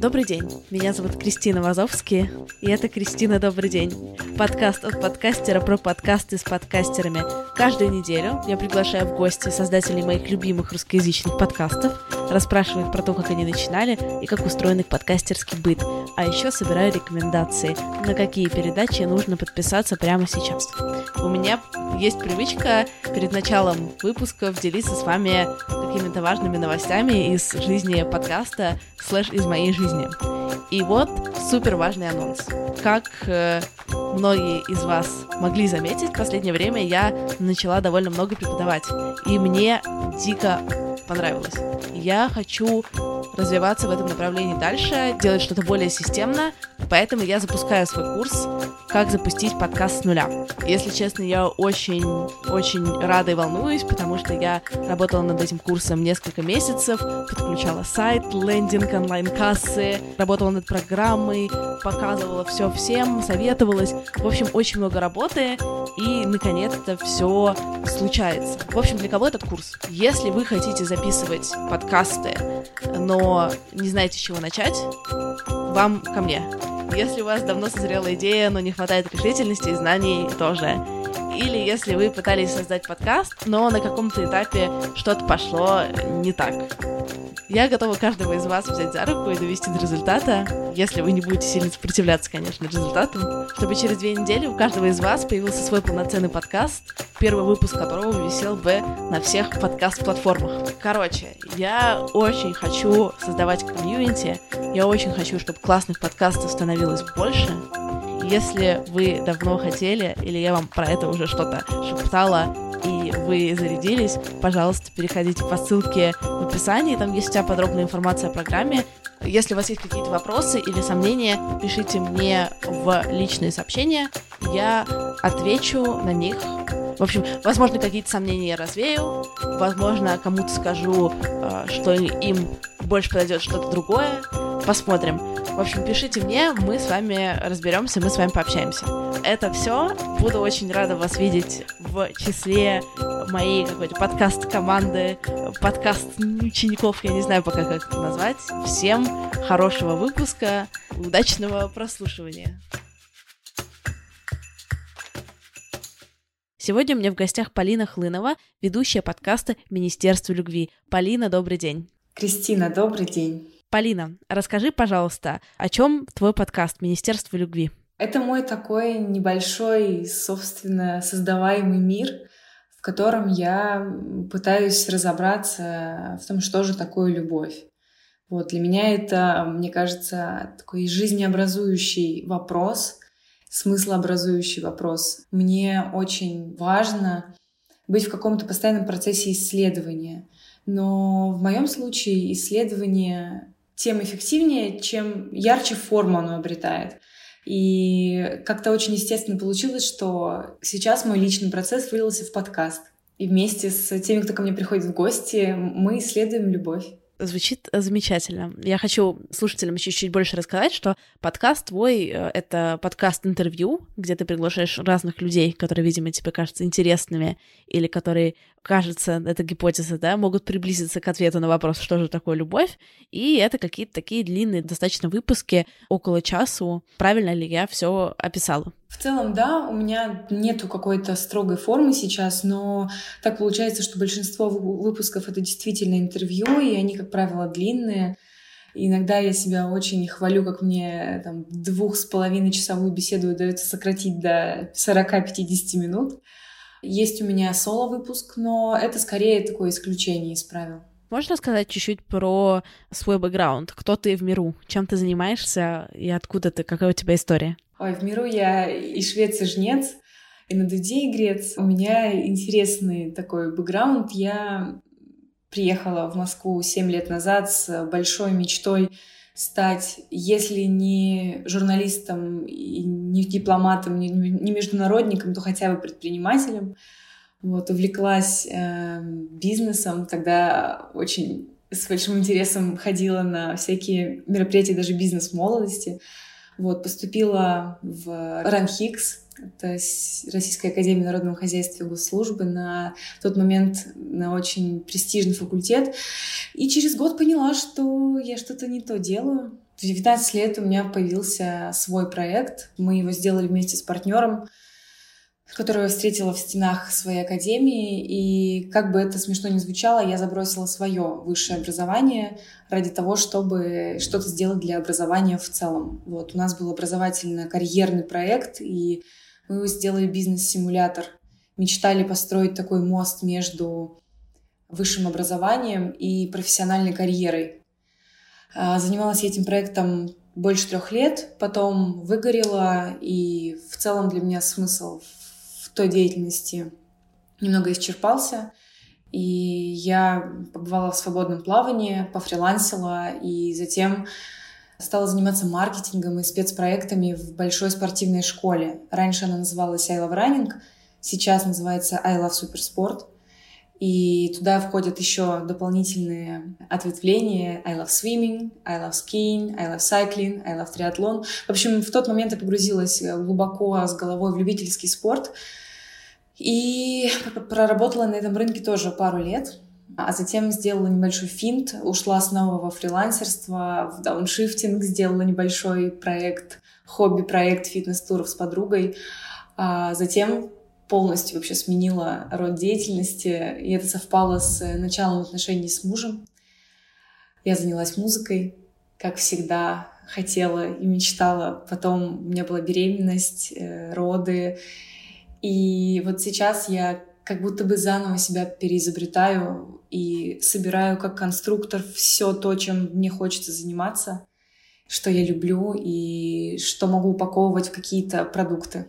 Добрый день, меня зовут Кристина Вазовский, и это «Кристина, добрый день». Подкаст от подкастера про подкасты с подкастерами. Каждую неделю я приглашаю в гости создателей моих любимых русскоязычных подкастов, расспрашиваю их про то, как они начинали и как устроен их подкастерский быт, а еще собираю рекомендации, на какие передачи нужно подписаться прямо сейчас. У меня есть привычка перед началом выпусков делиться с вами какими-то важными новостями из жизни подкаста, слэш из моей жизни. И вот супер важный анонс. Как э, многие из вас могли заметить, в последнее время я начала довольно много преподавать. И мне дико понравилось. Я хочу развиваться в этом направлении дальше, делать что-то более системно, поэтому я запускаю свой курс «Как запустить подкаст с нуля». Если честно, я очень-очень рада и волнуюсь, потому что я работала над этим курсом несколько месяцев, подключала сайт, лендинг, онлайн-кассы, работала над программой, показывала все всем, советовалась. В общем, очень много работы, и наконец-то все случается. В общем, для кого этот курс? Если вы хотите записывать подкасты, но не знаете, с чего начать, вам ко мне. Если у вас давно созрела идея, но не хватает решительности и знаний, тоже. Или если вы пытались создать подкаст, но на каком-то этапе что-то пошло не так. Я готова каждого из вас взять за руку и довести до результата, если вы не будете сильно сопротивляться, конечно, результатам, чтобы через две недели у каждого из вас появился свой полноценный подкаст, первый выпуск которого висел бы на всех подкаст-платформах. Короче, я очень хочу создавать комьюнити, я очень хочу, чтобы классных подкастов становилось больше, если вы давно хотели, или я вам про это уже что-то шептала, и вы зарядились, пожалуйста, переходите по ссылке в описании, там есть вся подробная информация о программе. Если у вас есть какие-то вопросы или сомнения, пишите мне в личные сообщения, я отвечу на них. В общем, возможно, какие-то сомнения я развею, возможно, кому-то скажу, э, что им больше подойдет что-то другое. Посмотрим. В общем, пишите мне, мы с вами разберемся, мы с вами пообщаемся. Это все. Буду очень рада вас видеть в числе моей какой-то подкаст-команды, подкаст учеников, я не знаю пока как это назвать. Всем хорошего выпуска, удачного прослушивания. Сегодня у меня в гостях Полина Хлынова, ведущая подкаста «Министерство любви». Полина, добрый день. Кристина, добрый день. Полина, расскажи, пожалуйста, о чем твой подкаст «Министерство любви»? Это мой такой небольшой, собственно, создаваемый мир, в котором я пытаюсь разобраться в том, что же такое любовь. Вот для меня это, мне кажется, такой жизнеобразующий вопрос, смыслообразующий вопрос. Мне очень важно быть в каком-то постоянном процессе исследования. Но в моем случае исследование тем эффективнее, чем ярче форму оно обретает. И как-то очень естественно получилось, что сейчас мой личный процесс вылился в подкаст. И вместе с теми, кто ко мне приходит в гости, мы исследуем любовь. Звучит замечательно. Я хочу слушателям еще чуть больше рассказать, что подкаст твой э, — это подкаст-интервью, где ты приглашаешь разных людей, которые, видимо, тебе кажутся интересными или которые, кажется, это гипотеза, да, могут приблизиться к ответу на вопрос, что же такое любовь. И это какие-то такие длинные достаточно выпуски, около часу. Правильно ли я все описала? В целом, да, у меня нету какой-то строгой формы сейчас, но так получается, что большинство выпусков это действительно интервью, и они, как правило, длинные. иногда я себя очень хвалю, как мне там двух с половиной часовую беседу удается сократить до 40-50 минут. Есть у меня соло-выпуск, но это скорее такое исключение из правил. Можешь рассказать чуть-чуть про свой бэкграунд? Кто ты в миру? Чем ты занимаешься и откуда ты? Какая у тебя история? Ой, в миру я и швец, и жнец, и на дуде игрец. У меня интересный такой бэкграунд. Я приехала в Москву 7 лет назад с большой мечтой стать, если не журналистом, не дипломатом, не, международником, то хотя бы предпринимателем. Вот, увлеклась э, бизнесом, тогда очень с большим интересом ходила на всякие мероприятия, даже бизнес молодости. Вот, поступила в РАНХИКС, это Российская Академия Народного Хозяйства и Госслужбы, на тот момент на очень престижный факультет. И через год поняла, что я что-то не то делаю. В 19 лет у меня появился свой проект. Мы его сделали вместе с партнером, которого я встретила в стенах своей академии. И как бы это смешно ни звучало, я забросила свое высшее образование ради того, чтобы что-то сделать для образования в целом. Вот у нас был образовательно-карьерный проект, и мы сделали бизнес-симулятор. Мечтали построить такой мост между высшим образованием и профессиональной карьерой. А, занималась этим проектом больше трех лет, потом выгорела, и в целом для меня смысл в той деятельности немного исчерпался. И я побывала в свободном плавании, пофрилансила, и затем стала заниматься маркетингом и спецпроектами в большой спортивной школе. Раньше она называлась I Love Running, сейчас называется I Love Supersport — и туда входят еще дополнительные ответвления I love swimming, I love skiing, I love cycling, I love triathlon. В общем, в тот момент я погрузилась глубоко с головой в любительский спорт. И проработала на этом рынке тоже пару лет. А затем сделала небольшой финт, ушла снова во фрилансерство, в дауншифтинг, сделала небольшой проект, хобби-проект фитнес-туров с подругой. А затем полностью вообще сменила род деятельности, и это совпало с началом отношений с мужем. Я занялась музыкой, как всегда, хотела и мечтала. Потом у меня была беременность, э, роды. И вот сейчас я как будто бы заново себя переизобретаю и собираю как конструктор все то, чем мне хочется заниматься, что я люблю и что могу упаковывать в какие-то продукты.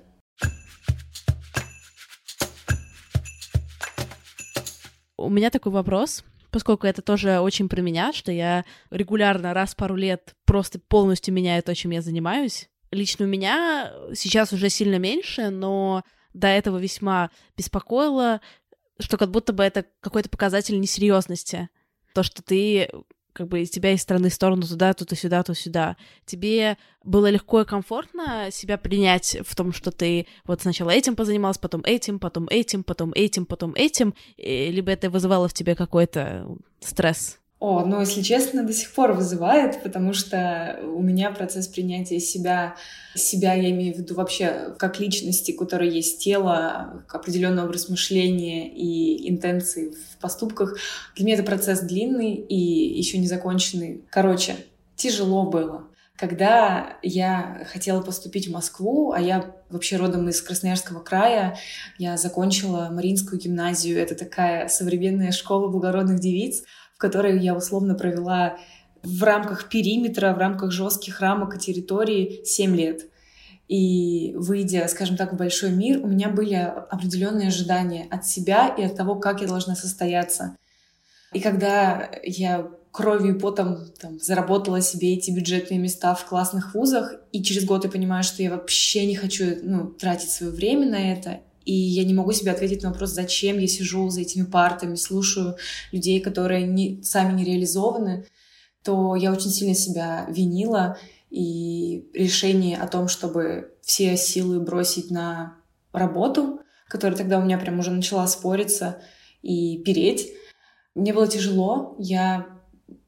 У меня такой вопрос, поскольку это тоже очень про меня, что я регулярно раз в пару лет просто полностью меняю то, чем я занимаюсь. Лично у меня сейчас уже сильно меньше, но до этого весьма беспокоило, что как будто бы это какой-то показатель несерьезности. То, что ты как бы из тебя из стороны в сторону туда, тут и сюда, тут сюда. Тебе было легко и комфортно себя принять в том, что ты вот сначала этим позанималась, потом этим, потом этим, потом этим, потом этим, либо это вызывало в тебе какой-то стресс? О, ну, если честно, до сих пор вызывает, потому что у меня процесс принятия себя, себя я имею в виду вообще как личности, у которой есть тело, определенный образ мышления и интенции в поступках. Для меня это процесс длинный и еще не законченный. Короче, тяжело было. Когда я хотела поступить в Москву, а я вообще родом из Красноярского края, я закончила Мариинскую гимназию. Это такая современная школа благородных девиц — которой я условно провела в рамках периметра, в рамках жестких рамок и территории 7 лет. И выйдя, скажем так, в большой мир, у меня были определенные ожидания от себя и от того, как я должна состояться. И когда я кровью и потом там, заработала себе эти бюджетные места в классных вузах, и через год я понимаю, что я вообще не хочу ну, тратить свое время на это, и я не могу себе ответить на вопрос, зачем я сижу за этими партами, слушаю людей, которые не, сами не реализованы, то я очень сильно себя винила, и решение о том, чтобы все силы бросить на работу, которая тогда у меня прям уже начала спориться и переть, мне было тяжело. Я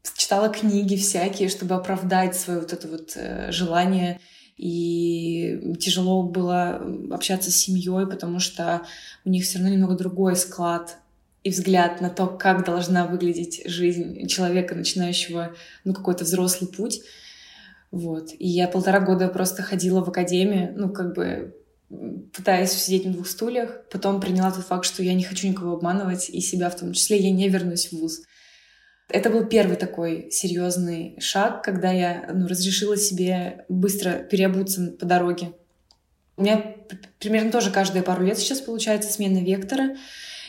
читала книги всякие, чтобы оправдать свое вот это вот э, желание и тяжело было общаться с семьей, потому что у них все равно немного другой склад и взгляд на то, как должна выглядеть жизнь человека, начинающего ну, какой-то взрослый путь. Вот. И я полтора года просто ходила в академию, ну, как бы пытаясь сидеть на двух стульях. Потом приняла тот факт, что я не хочу никого обманывать, и себя в том числе. Я не вернусь в ВУЗ. Это был первый такой серьезный шаг, когда я ну, разрешила себе быстро переобуться по дороге. У меня примерно тоже каждые пару лет сейчас получается смена вектора.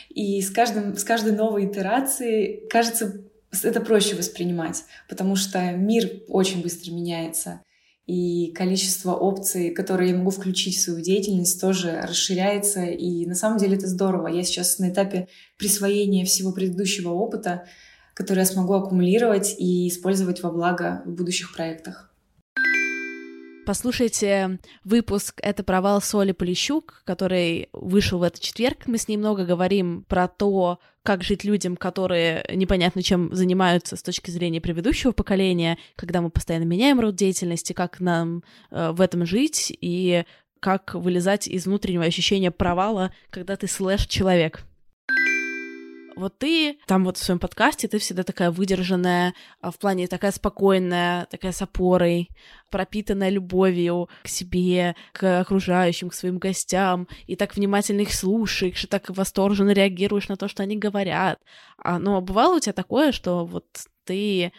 И с, каждым, с каждой новой итерацией, кажется, это проще воспринимать, потому что мир очень быстро меняется. И количество опций, которые я могу включить в свою деятельность, тоже расширяется. И на самом деле это здорово. Я сейчас на этапе присвоения всего предыдущего опыта, которые я смогу аккумулировать и использовать во благо в будущих проектах. Послушайте выпуск «Это провал Соли Полищук», который вышел в этот четверг. Мы с ней много говорим про то, как жить людям, которые непонятно чем занимаются с точки зрения предыдущего поколения, когда мы постоянно меняем род деятельности, как нам э, в этом жить и как вылезать из внутреннего ощущения провала, когда ты слэш-человек. Вот ты там вот в своем подкасте, ты всегда такая выдержанная, а, в плане такая спокойная, такая с опорой, пропитанная любовью к себе, к окружающим, к своим гостям, и так внимательно их слушаешь, и так восторженно реагируешь на то, что они говорят. А, но бывало у тебя такое, что вот ты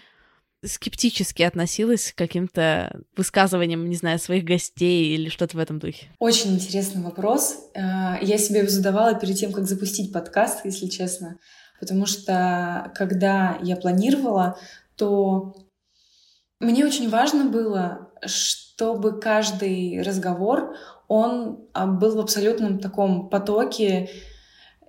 скептически относилась к каким-то высказываниям, не знаю, своих гостей или что-то в этом духе? Очень интересный вопрос. Э, я себе его задавала перед тем, как запустить подкаст, если честно. Потому что когда я планировала, то мне очень важно было, чтобы каждый разговор, он а, был в абсолютном таком потоке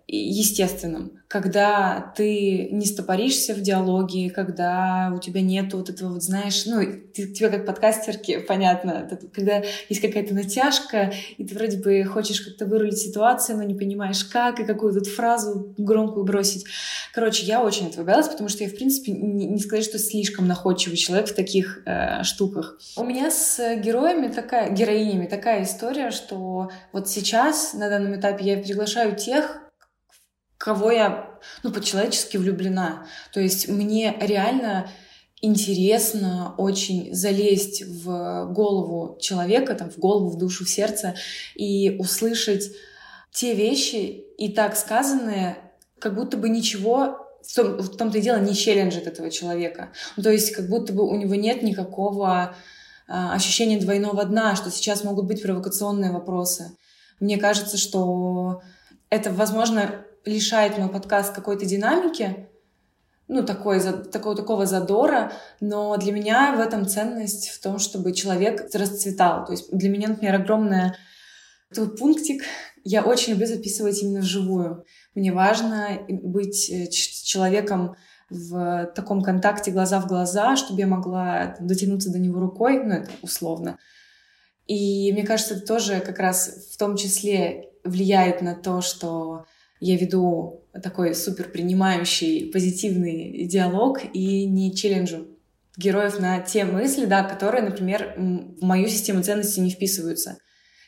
естественным, когда ты не стопоришься в диалоге, когда у тебя нет вот этого вот, знаешь, ну, ты, тебе как подкастерке понятно, когда есть какая-то натяжка, и ты вроде бы хочешь как-то вырулить ситуацию, но не понимаешь как, и какую тут фразу громкую бросить. Короче, я очень этого боялась, потому что я, в принципе, не, не сказать, что слишком находчивый человек в таких э, штуках. У меня с героями такая, героинями такая история, что вот сейчас, на данном этапе, я приглашаю тех, кого я, ну, по-человечески влюблена. То есть мне реально интересно очень залезть в голову человека, там, в голову, в душу, в сердце и услышать те вещи и так сказанные, как будто бы ничего в, том, в том-то и дело не челленджит этого человека. Ну, то есть как будто бы у него нет никакого а, ощущения двойного дна, что сейчас могут быть провокационные вопросы. Мне кажется, что это, возможно, лишает мой подкаст какой-то динамики, ну, такой, такого, такого задора, но для меня в этом ценность в том, чтобы человек расцветал. То есть для меня, например, огромная тут пунктик. Я очень люблю записывать именно вживую. Мне важно быть э, человеком в таком контакте глаза в глаза, чтобы я могла дотянуться до него рукой, ну, это условно. И мне кажется, это тоже как раз в том числе влияет на то, что я веду такой супер принимающий позитивный диалог и не челленджу героев на те мысли, да, которые, например, в мою систему ценностей не вписываются.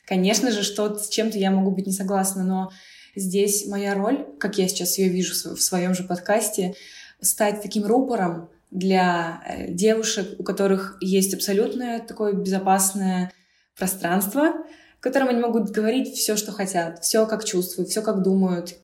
Конечно же, что с чем-то я могу быть не согласна, но здесь моя роль, как я сейчас ее вижу в своем же подкасте, стать таким рупором для э, девушек, у которых есть абсолютное такое безопасное пространство, котором они могут говорить все, что хотят, все, как чувствуют, все, как думают.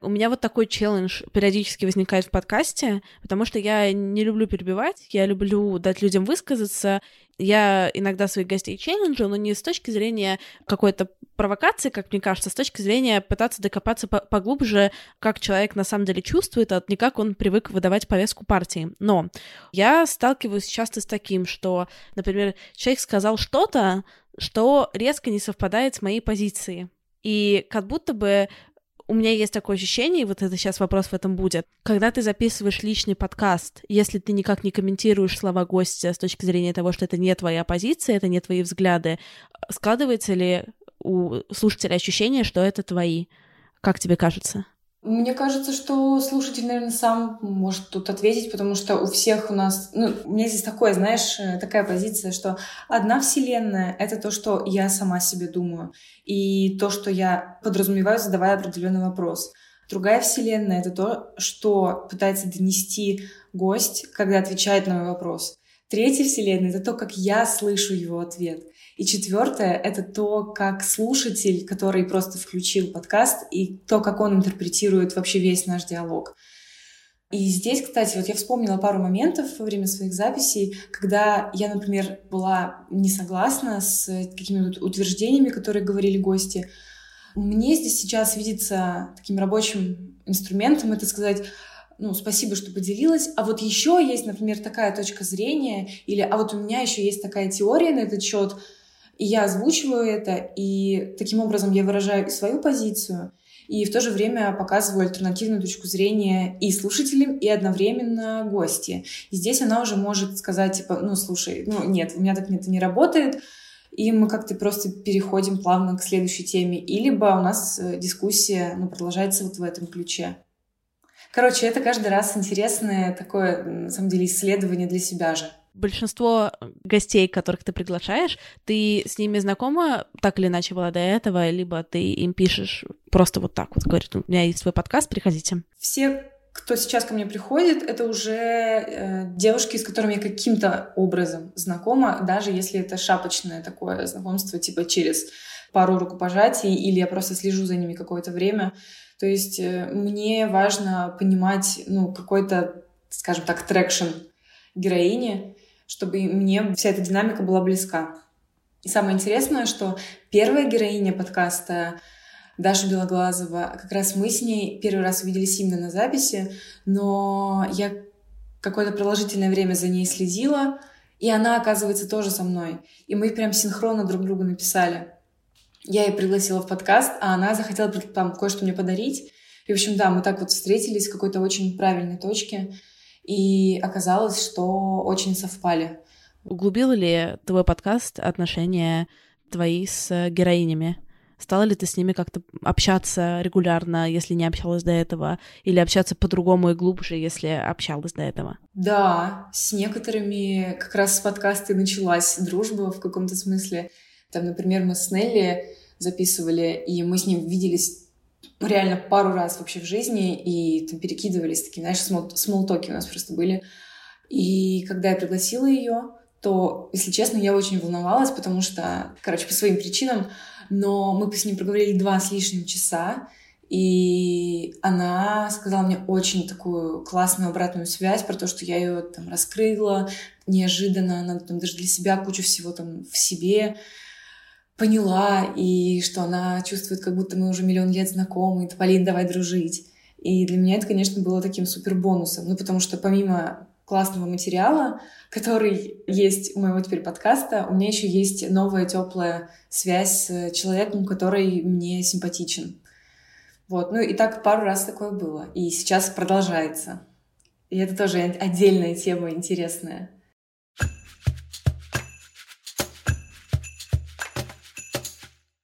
У меня вот такой челлендж периодически возникает в подкасте, потому что я не люблю перебивать, я люблю дать людям высказаться. Я иногда своих гостей челленджу, но не с точки зрения какой-то провокации, как мне кажется, а с точки зрения пытаться докопаться поглубже, как человек на самом деле чувствует, а не как он привык выдавать повестку партии. Но я сталкиваюсь часто с таким, что, например, человек сказал что-то, что резко не совпадает с моей позицией. И как будто бы у меня есть такое ощущение, и вот это сейчас вопрос в этом будет. Когда ты записываешь личный подкаст, если ты никак не комментируешь слова гостя с точки зрения того, что это не твоя позиция, это не твои взгляды, складывается ли у слушателя ощущение, что это твои? Как тебе кажется? Мне кажется, что слушатель, наверное, сам может тут ответить, потому что у всех у нас... Ну, у меня здесь такое, знаешь, э, такая позиция, что одна вселенная — это то, что я сама себе думаю, и то, что я подразумеваю, задавая определенный вопрос. Другая вселенная — это то, что пытается донести гость, когда отвечает на мой вопрос. Третья вселенная — это то, как я слышу его ответ — и четвертое — это то, как слушатель, который просто включил подкаст, и то, как он интерпретирует вообще весь наш диалог. И здесь, кстати, вот я вспомнила пару моментов во время своих записей, когда я, например, была не согласна с какими-то утверждениями, которые говорили гости. Мне здесь сейчас видится таким рабочим инструментом это сказать, ну, спасибо, что поделилась. А вот еще есть, например, такая точка зрения, или а вот у меня еще есть такая теория на этот счет, И я озвучиваю это, и таким образом я выражаю и свою позицию, и в то же время показываю альтернативную точку зрения и слушателям, и одновременно гости. И здесь она уже может сказать, типа, ну, слушай, ну, нет, у меня так это не работает, и мы как-то просто переходим плавно к следующей теме. И либо у нас э, дискуссия ну, продолжается вот в этом ключе. Короче, это каждый раз интересное такое, на самом деле, исследование для себя же. Большинство гостей, которых ты приглашаешь, ты с ними знакома так или иначе была до этого, либо ты им пишешь просто вот так вот, говорит, у меня есть свой подкаст, приходите. Все кто сейчас ко мне приходит, это уже э, девушки, с которыми я каким-то образом знакома, даже если это шапочное такое знакомство, типа через пару рукопожатий, или я просто слежу за ними какое-то время. То есть э, мне важно понимать, ну, какой-то, скажем так, traction героини, чтобы мне вся эта динамика была близка. И самое интересное, что первая героиня подкаста Даша Белоглазова. Как раз мы с ней первый раз увиделись именно на записи, но я какое-то продолжительное время за ней следила, и она, оказывается, тоже со мной. И мы прям синхронно друг другу написали. Я ее пригласила в подкаст, а она захотела там кое-что мне подарить. И, в общем, да, мы так вот встретились в какой-то очень правильной точке, и оказалось, что очень совпали. Углубил ли твой подкаст отношения твои с героинями? Стала ли ты с ними как-то общаться регулярно, если не общалась до этого, или общаться по-другому и глубже, если общалась до этого? Да, с некоторыми как раз с подкаста и началась дружба в каком-то смысле. Там, например, мы с Нелли записывали, и мы с ним виделись реально пару раз вообще в жизни, и там перекидывались такие, знаешь, смол- смолтоки у нас просто были. И когда я пригласила ее, то, если честно, я очень волновалась, потому что, короче, по своим причинам но мы с ним проговорили два с лишним часа, и она сказала мне очень такую классную обратную связь про то, что я ее там раскрыла неожиданно, она там даже для себя кучу всего там в себе поняла, и что она чувствует, как будто мы уже миллион лет знакомы, и Полин, давай дружить. И для меня это, конечно, было таким супер бонусом, ну, потому что помимо классного материала, который есть у моего теперь подкаста, у меня еще есть новая теплая связь с человеком, который мне симпатичен. Вот, ну и так пару раз такое было. И сейчас продолжается. И это тоже отдельная тема интересная.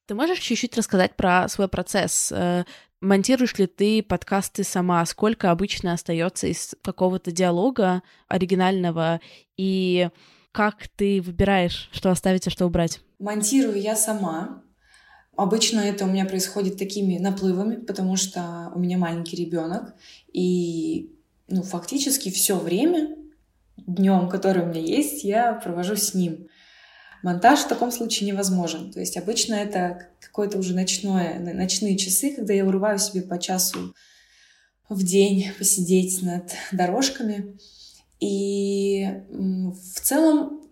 Ты можешь чуть-чуть рассказать про свой процесс? Э, Монтируешь ли ты подкасты сама? Сколько обычно остается из какого-то диалога оригинального? И как ты выбираешь, что оставить, а что убрать? Монтирую я сама. Обычно это у меня происходит такими наплывами, потому что у меня маленький ребенок, и ну, фактически все время днем, который у меня есть, я провожу с ним. Монтаж в таком случае невозможен. То есть обычно это какое-то уже ночное, ночные часы, когда я урываю себе по часу в день посидеть над дорожками. И в целом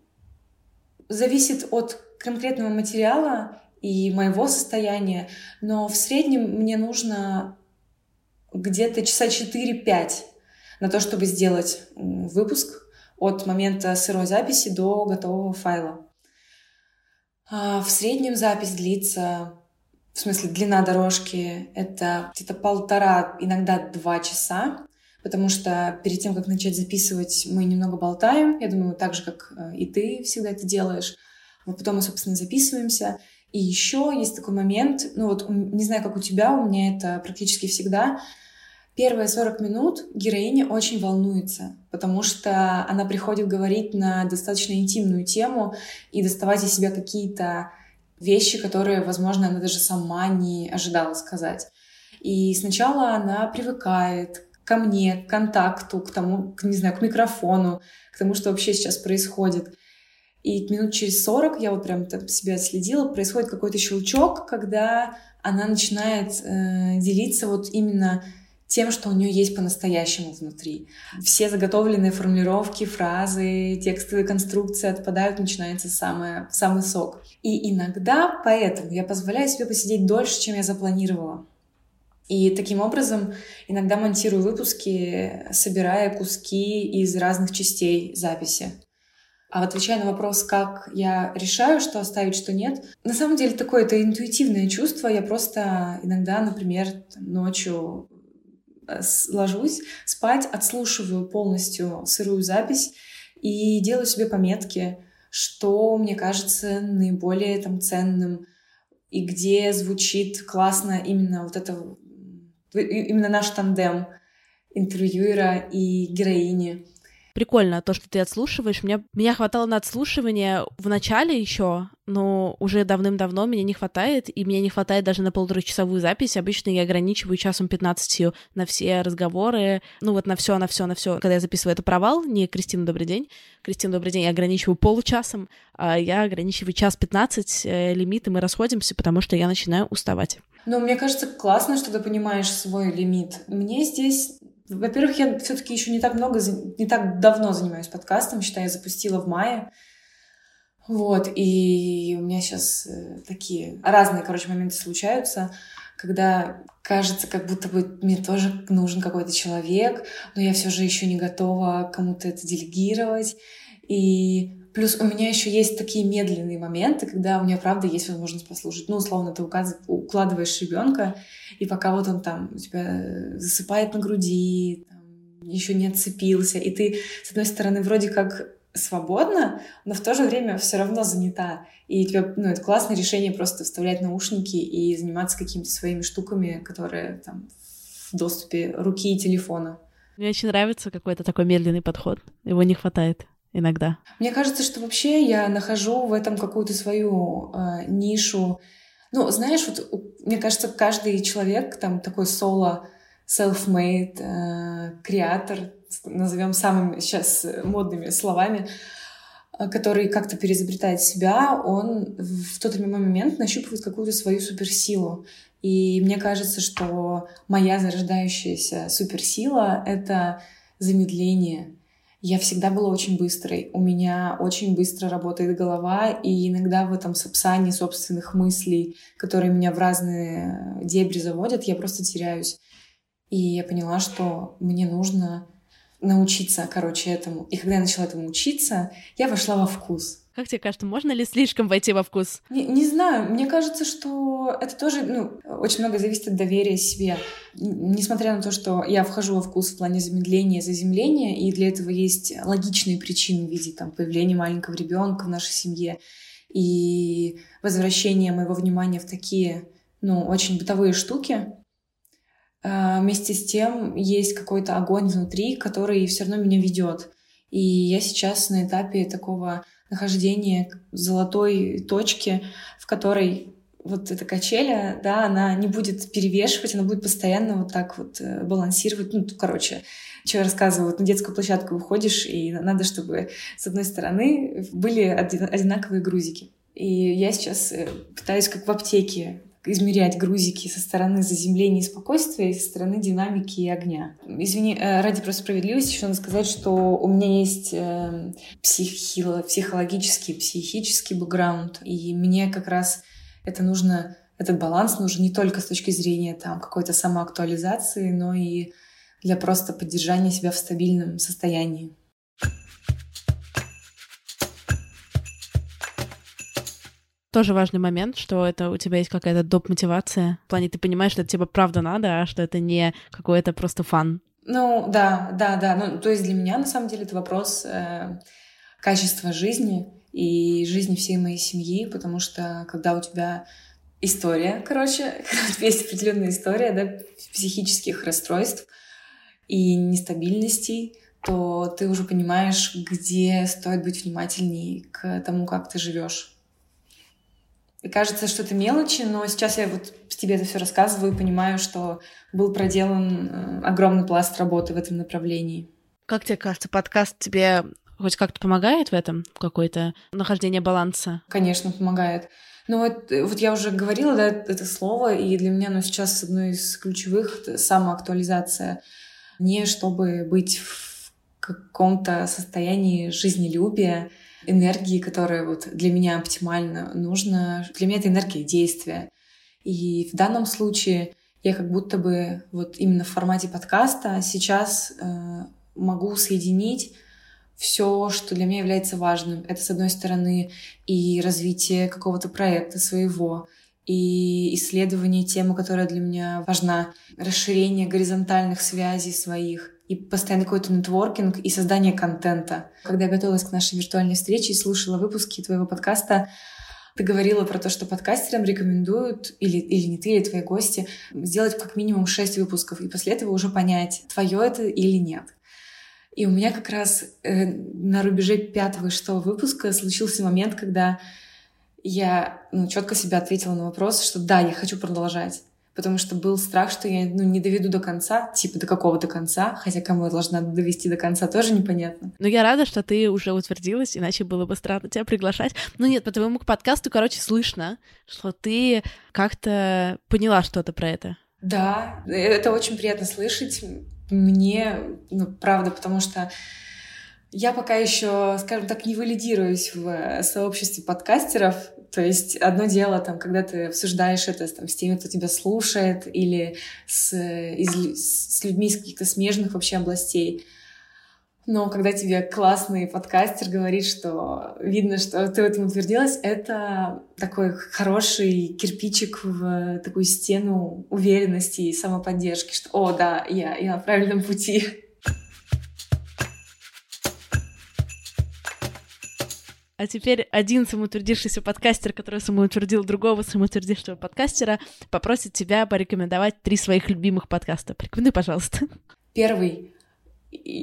зависит от конкретного материала и моего состояния, но в среднем мне нужно где-то часа 4-5 на то, чтобы сделать выпуск от момента сырой записи до готового файла. А, в среднем запись длится, в смысле длина дорожки, это где-то полтора, иногда два часа, потому что перед тем, как начать записывать, мы немного болтаем, я думаю, так же, как э, и ты всегда это делаешь. Вот потом мы, собственно, записываемся. И еще есть такой момент, ну вот не знаю, как у тебя, у меня это практически всегда — Первые 40 минут героиня очень волнуется, потому что она приходит говорить на достаточно интимную тему и доставать из себя какие-то вещи, которые, возможно, она даже сама не ожидала сказать. И сначала она привыкает ко мне, к контакту, к тому, к, не знаю, к микрофону, к тому, что вообще сейчас происходит. И минут через 40, я вот прям так себя отследила, происходит какой-то щелчок, когда она начинает э, делиться вот именно тем, что у нее есть по-настоящему внутри. Все заготовленные формулировки, фразы, текстовые конструкции отпадают, начинается самое, самый сок. И иногда поэтому я позволяю себе посидеть дольше, чем я запланировала. И таким образом иногда монтирую выпуски, собирая куски из разных частей записи. А отвечая на вопрос, как я решаю, что оставить, что нет, на самом деле такое это интуитивное чувство. Я просто иногда, например, ночью ложусь спать, отслушиваю полностью сырую запись и делаю себе пометки, что мне кажется наиболее там ценным и где звучит классно именно вот это именно наш тандем интервьюера и героини прикольно то, что ты отслушиваешь. Мне, меня хватало на отслушивание в начале еще, но уже давным-давно меня не хватает, и мне не хватает даже на полуторачасовую запись. Обычно я ограничиваю часом 15 на все разговоры, ну вот на все, на все, на все. Когда я записываю это провал, не Кристина, добрый день. Кристина, добрый день, я ограничиваю получасом, а я ограничиваю час 15 э, лимит, и мы расходимся, потому что я начинаю уставать. Ну, мне кажется, классно, что ты понимаешь свой лимит. Мне здесь во-первых, я все-таки еще не так много, не так давно занимаюсь подкастом, считаю, я запустила в мае. Вот, и у меня сейчас э, такие разные, короче, моменты случаются, когда кажется, как будто бы мне тоже нужен какой-то человек, но я все же еще не готова кому-то это делегировать. И Плюс у меня еще есть такие медленные моменты, когда у меня правда есть возможность послушать. Ну, условно, ты укладываешь ребенка, и пока вот он там у тебя засыпает на груди, там, еще не отцепился, и ты, с одной стороны, вроде как свободна, но в то же время все равно занята. И тебе, ну, это классное решение просто вставлять наушники и заниматься какими-то своими штуками, которые там в доступе руки и телефона. Мне очень нравится какой-то такой медленный подход. Его не хватает иногда? Мне кажется, что вообще я нахожу в этом какую-то свою э, нишу. Ну, знаешь, вот мне кажется, каждый человек там такой соло, self-made, э, креатор, назовем самыми сейчас модными словами, э, который как-то переизобретает себя, он в тот или иной момент нащупывает какую-то свою суперсилу. И мне кажется, что моя зарождающаяся суперсила — это замедление — я всегда была очень быстрой. У меня очень быстро работает голова, и иногда в этом сопсании собственных мыслей, которые меня в разные дебри заводят, я просто теряюсь. И я поняла, что мне нужно научиться, короче, этому. И когда я начала этому учиться, я вошла во вкус. Как тебе кажется, можно ли слишком войти во вкус? Не, не знаю. Мне кажется, что это тоже ну, очень много зависит от доверия себе. Несмотря на то, что я вхожу во вкус в плане замедления, заземления, и для этого есть логичные причины в виде там, появления маленького ребенка в нашей семье и возвращения моего внимания в такие ну, очень бытовые штуки, а, вместе с тем есть какой-то огонь внутри, который все равно меня ведет. И я сейчас на этапе такого нахождения золотой точки, в которой вот эта качеля, да, она не будет перевешивать, она будет постоянно вот так вот э, балансировать. Ну, короче, что я рассказываю, вот на детскую площадку выходишь, и надо, чтобы с одной стороны были одинаковые грузики. И я сейчас э, пытаюсь как в аптеке измерять грузики со стороны заземления и спокойствия, и со стороны динамики и огня. Извини, э, ради просто справедливости еще надо сказать, что у меня есть э, психило, психологический, психический бэкграунд, и мне как раз это нужно, этот баланс нужен не только с точки зрения там какой-то самоактуализации, но и для просто поддержания себя в стабильном состоянии. Тоже важный момент, что это у тебя есть какая-то доп. мотивация. В плане ты понимаешь, что это тебе правда надо, а что это не какой-то просто фан. Ну, да, да, да. Ну, то есть для меня, на самом деле, это вопрос э, качества жизни и жизни всей моей семьи, потому что когда у тебя история, короче, есть определенная история, да, психических расстройств и нестабильностей, то ты уже понимаешь, где стоит быть внимательней к тому, как ты живешь. И кажется, что это мелочи, но сейчас я вот тебе это все рассказываю и понимаю, что был проделан э, огромный пласт работы в этом направлении. Как тебе кажется, подкаст тебе хоть как-то помогает в этом, какое-то нахождение баланса? Конечно, помогает. Ну вот, э, вот я уже говорила, да, это слово, и для меня оно сейчас одно из ключевых — самоактуализация. Не чтобы быть в каком-то состоянии жизнелюбия, энергии, которая вот для меня оптимально нужна. Для меня это энергия действия. И в данном случае я как будто бы вот именно в формате подкаста сейчас э, могу соединить все, что для меня является важным. Это, с одной стороны, и развитие какого-то проекта своего, и исследование темы, которая для меня важна, расширение горизонтальных связей своих, и постоянный какой-то нетворкинг и создание контента. Когда я готовилась к нашей виртуальной встрече и слушала выпуски твоего подкаста, ты говорила про то, что подкастерам рекомендуют, или, или не ты, или твои гости, сделать как минимум шесть выпусков, и после этого уже понять, твое это или нет. И у меня как раз э, на рубеже пятого и шестого выпуска случился момент, когда я ну, четко себя ответила на вопрос, что да, я хочу продолжать потому что был страх, что я ну, не доведу до конца, типа до какого-то конца, хотя кому я должна довести до конца, тоже непонятно. Но я рада, что ты уже утвердилась, иначе было бы странно тебя приглашать. Ну нет, по твоему подкасту, короче, слышно, что ты как-то поняла что-то про это. Да, это очень приятно слышать. Мне, ну, правда, потому что я пока еще, скажем так, не валидируюсь в сообществе подкастеров, то есть одно дело, там, когда ты обсуждаешь это там, с теми, кто тебя слушает, или с, из, с людьми из каких-то смежных вообще областей. Но когда тебе классный подкастер говорит, что видно, что ты в этом утвердилась, это такой хороший кирпичик в такую стену уверенности и самоподдержки, что «О, да, я, я на правильном пути». А теперь один самоутвердившийся подкастер, который самоутвердил другого самоутвердившего подкастера, попросит тебя порекомендовать три своих любимых подкаста. Порекомендуй, пожалуйста. Первый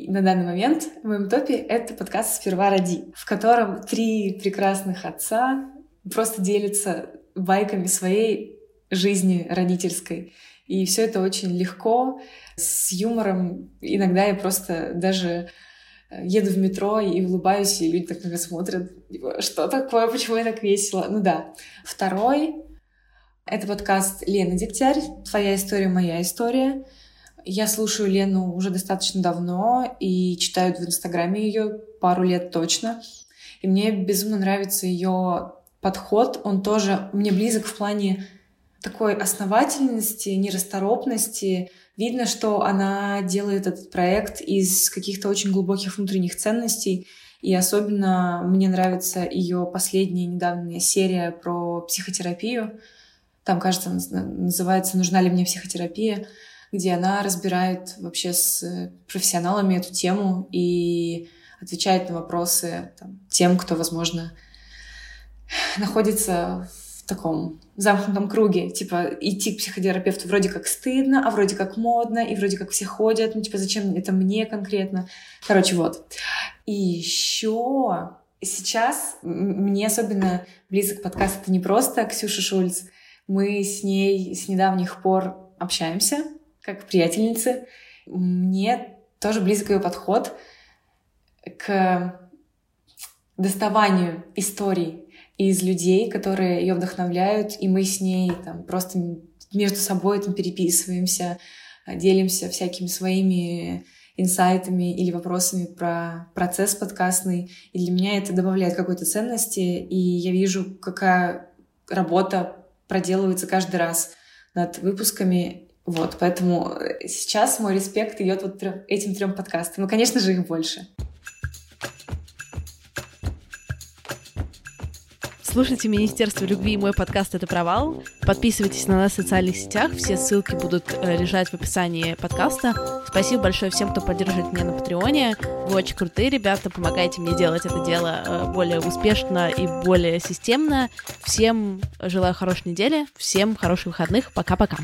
на данный момент в моем топе это подкаст «Сперва роди», в котором три прекрасных отца просто делятся байками своей жизни родительской. И все это очень легко, с юмором. Иногда я просто даже еду в метро и улыбаюсь, и люди так на меня смотрят, типа, что такое, почему я так весело? Ну да. Второй — это подкаст Лены Дегтярь «Твоя история, моя история». Я слушаю Лену уже достаточно давно и читаю в Инстаграме ее пару лет точно. И мне безумно нравится ее подход. Он тоже мне близок в плане такой основательности, нерасторопности, Видно, что она делает этот проект из каких-то очень глубоких внутренних ценностей. И особенно мне нравится ее последняя недавняя серия про психотерапию. Там, кажется, называется «Нужна ли мне психотерапия?», где она разбирает вообще с профессионалами эту тему и отвечает на вопросы там, тем, кто, возможно, находится таком замкнутом круге. Типа, идти к психотерапевту вроде как стыдно, а вроде как модно, и вроде как все ходят. Ну, типа, зачем это мне конкретно? Короче, вот. И еще сейчас мне особенно близок подкаст «Это не просто» Ксюша Шульц. Мы с ней с недавних пор общаемся, как приятельницы. Мне тоже близок ее подход к доставанию историй из людей, которые ее вдохновляют, и мы с ней там просто между собой там переписываемся, э, делимся всякими своими инсайтами или вопросами про процесс подкастный. И для меня это добавляет какой-то ценности, и я вижу, какая работа проделывается каждый раз над выпусками. Вот, поэтому э, сейчас мой респект идет вот этим трем подкастам. Ну, конечно же, их больше. Слушайте Министерство любви и мой подкаст «Это провал». Подписывайтесь на нас в социальных сетях. Все ссылки будут э, лежать в описании подкаста. Спасибо большое всем, кто поддерживает меня на Патреоне. Вы очень крутые ребята, помогаете мне делать это дело э, более успешно и более системно. Всем желаю хорошей недели, всем хороших выходных. Пока-пока.